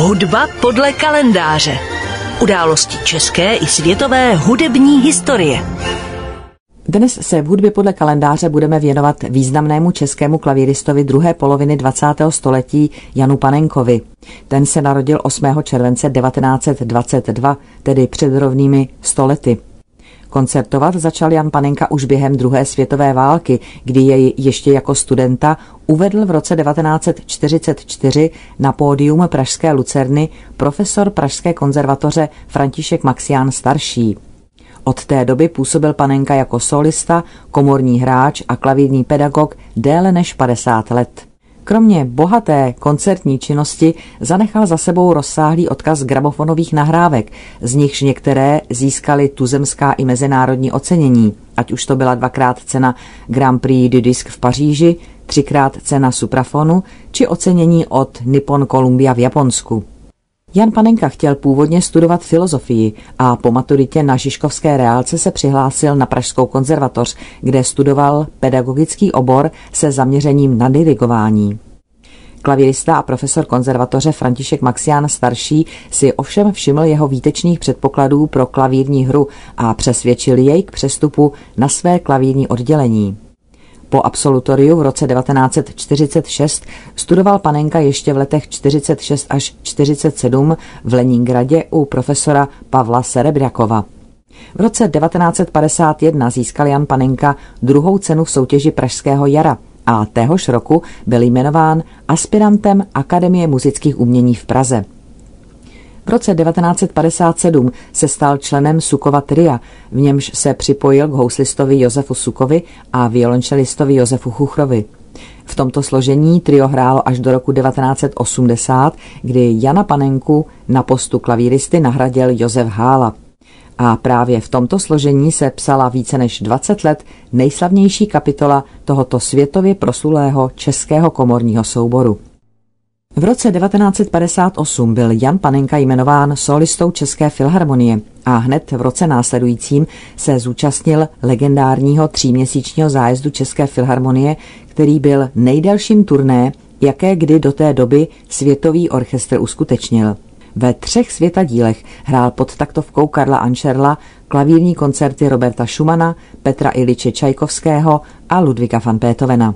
Hudba podle kalendáře. Události české i světové hudební historie. Dnes se v hudbě podle kalendáře budeme věnovat významnému českému klavíristovi druhé poloviny 20. století Janu Panenkovi. Ten se narodil 8. července 1922, tedy před rovnými stolety. Koncertovat začal Jan Panenka už během druhé světové války, kdy jej ještě jako studenta uvedl v roce 1944 na pódium Pražské Lucerny profesor Pražské konzervatoře František Maxián starší. Od té doby působil Panenka jako solista, komorní hráč a klavírní pedagog déle než 50 let. Kromě bohaté koncertní činnosti zanechal za sebou rozsáhlý odkaz gramofonových nahrávek, z nichž některé získaly tuzemská i mezinárodní ocenění, ať už to byla dvakrát cena Grand Prix du Disc v Paříži, třikrát cena Suprafonu či ocenění od Nippon Columbia v Japonsku. Jan Panenka chtěl původně studovat filozofii a po maturitě na Žižkovské reálce se přihlásil na Pražskou konzervatoř, kde studoval pedagogický obor se zaměřením na dirigování. Klavírista a profesor konzervatoře František Maxián starší si ovšem všiml jeho výtečných předpokladů pro klavírní hru a přesvědčil jej k přestupu na své klavírní oddělení. Po absolutoriu v roce 1946 studoval Panenka ještě v letech 46 až 47 v Leningradě u profesora Pavla Serebriakova. V roce 1951 získal Jan Panenka druhou cenu v soutěži Pražského jara a téhož roku byl jmenován aspirantem Akademie muzických umění v Praze. V roce 1957 se stal členem Sukova tria, v němž se připojil k houslistovi Josefu Sukovi a violončelistovi Josefu Chuchrovi. V tomto složení trio hrálo až do roku 1980, kdy Jana Panenku na postu klavíristy nahradil Josef Hála. A právě v tomto složení se psala více než 20 let nejslavnější kapitola tohoto světově proslulého českého komorního souboru. V roce 1958 byl Jan Panenka jmenován solistou České filharmonie a hned v roce následujícím se zúčastnil legendárního tříměsíčního zájezdu České filharmonie, který byl nejdelším turné, jaké kdy do té doby světový orchestr uskutečnil. Ve třech světadílech hrál pod taktovkou Karla Ančerla klavírní koncerty Roberta Schumana, Petra Iliče Čajkovského a Ludvíka van Beethovena.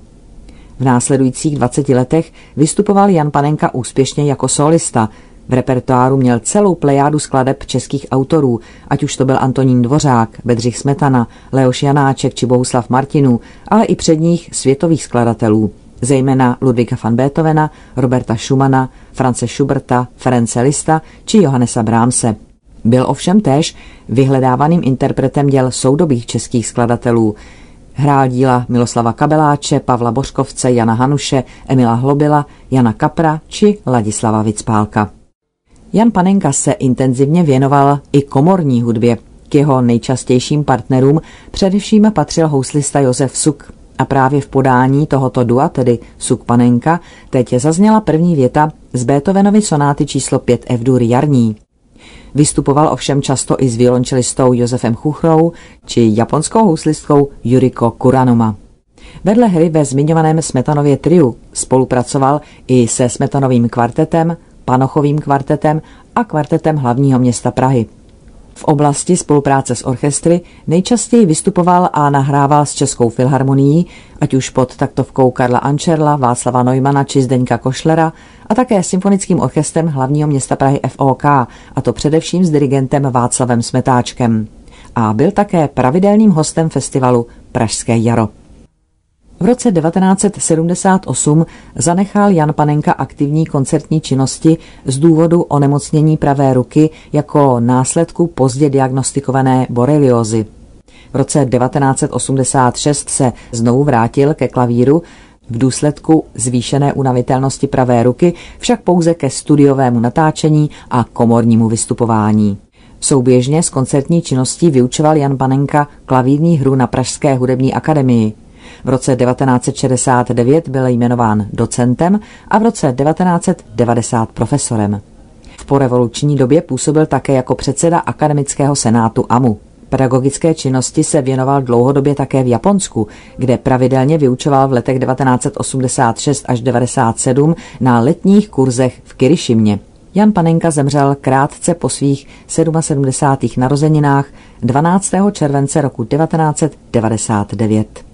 V následujících 20 letech vystupoval Jan Panenka úspěšně jako solista. V repertoáru měl celou plejádu skladeb českých autorů, ať už to byl Antonín Dvořák, Bedřich Smetana, Leoš Janáček či Bohuslav Martinů, ale i předních světových skladatelů, zejména Ludvíka van Beethovena, Roberta Schumana, France Schuberta, Ference Lista či Johannesa Brahmse. Byl ovšem též vyhledávaným interpretem děl soudobých českých skladatelů, Hrál díla Miloslava Kabeláče, Pavla Bořkovce, Jana Hanuše, Emila Hlobila, Jana Kapra či Ladislava Vicpálka. Jan Panenka se intenzivně věnoval i komorní hudbě. K jeho nejčastějším partnerům především patřil houslista Josef Suk. A právě v podání tohoto dua, tedy Suk Panenka, teď zazněla první věta z Beethovenovy sonáty číslo 5 F-dur jarní. Vystupoval ovšem často i s violončelistou Josefem Chuchrou či japonskou houslistkou Yuriko Kuranoma. Vedle hry ve zmiňovaném Smetanově triu spolupracoval i se Smetanovým kvartetem, Panochovým kvartetem a kvartetem hlavního města Prahy. V oblasti spolupráce s orchestry nejčastěji vystupoval a nahrával s Českou filharmonií, ať už pod taktovkou Karla Ančerla, Václava Neumana či Zdeňka Košlera a také symfonickým orchestrem hlavního města Prahy FOK, a to především s dirigentem Václavem Smetáčkem. A byl také pravidelným hostem festivalu Pražské jaro. V roce 1978 zanechal Jan Panenka aktivní koncertní činnosti z důvodu onemocnění pravé ruky jako následku pozdě diagnostikované boreliozy. V roce 1986 se znovu vrátil ke klavíru, v důsledku zvýšené unavitelnosti pravé ruky však pouze ke studiovému natáčení a komornímu vystupování. Souběžně s koncertní činností vyučoval Jan Panenka klavírní hru na Pražské hudební akademii. V roce 1969 byl jmenován docentem a v roce 1990 profesorem. V porevoluční době působil také jako předseda akademického senátu AMU. Pedagogické činnosti se věnoval dlouhodobě také v Japonsku, kde pravidelně vyučoval v letech 1986 až 1997 na letních kurzech v Kirišimě. Jan Panenka zemřel krátce po svých 77. narozeninách 12. července roku 1999.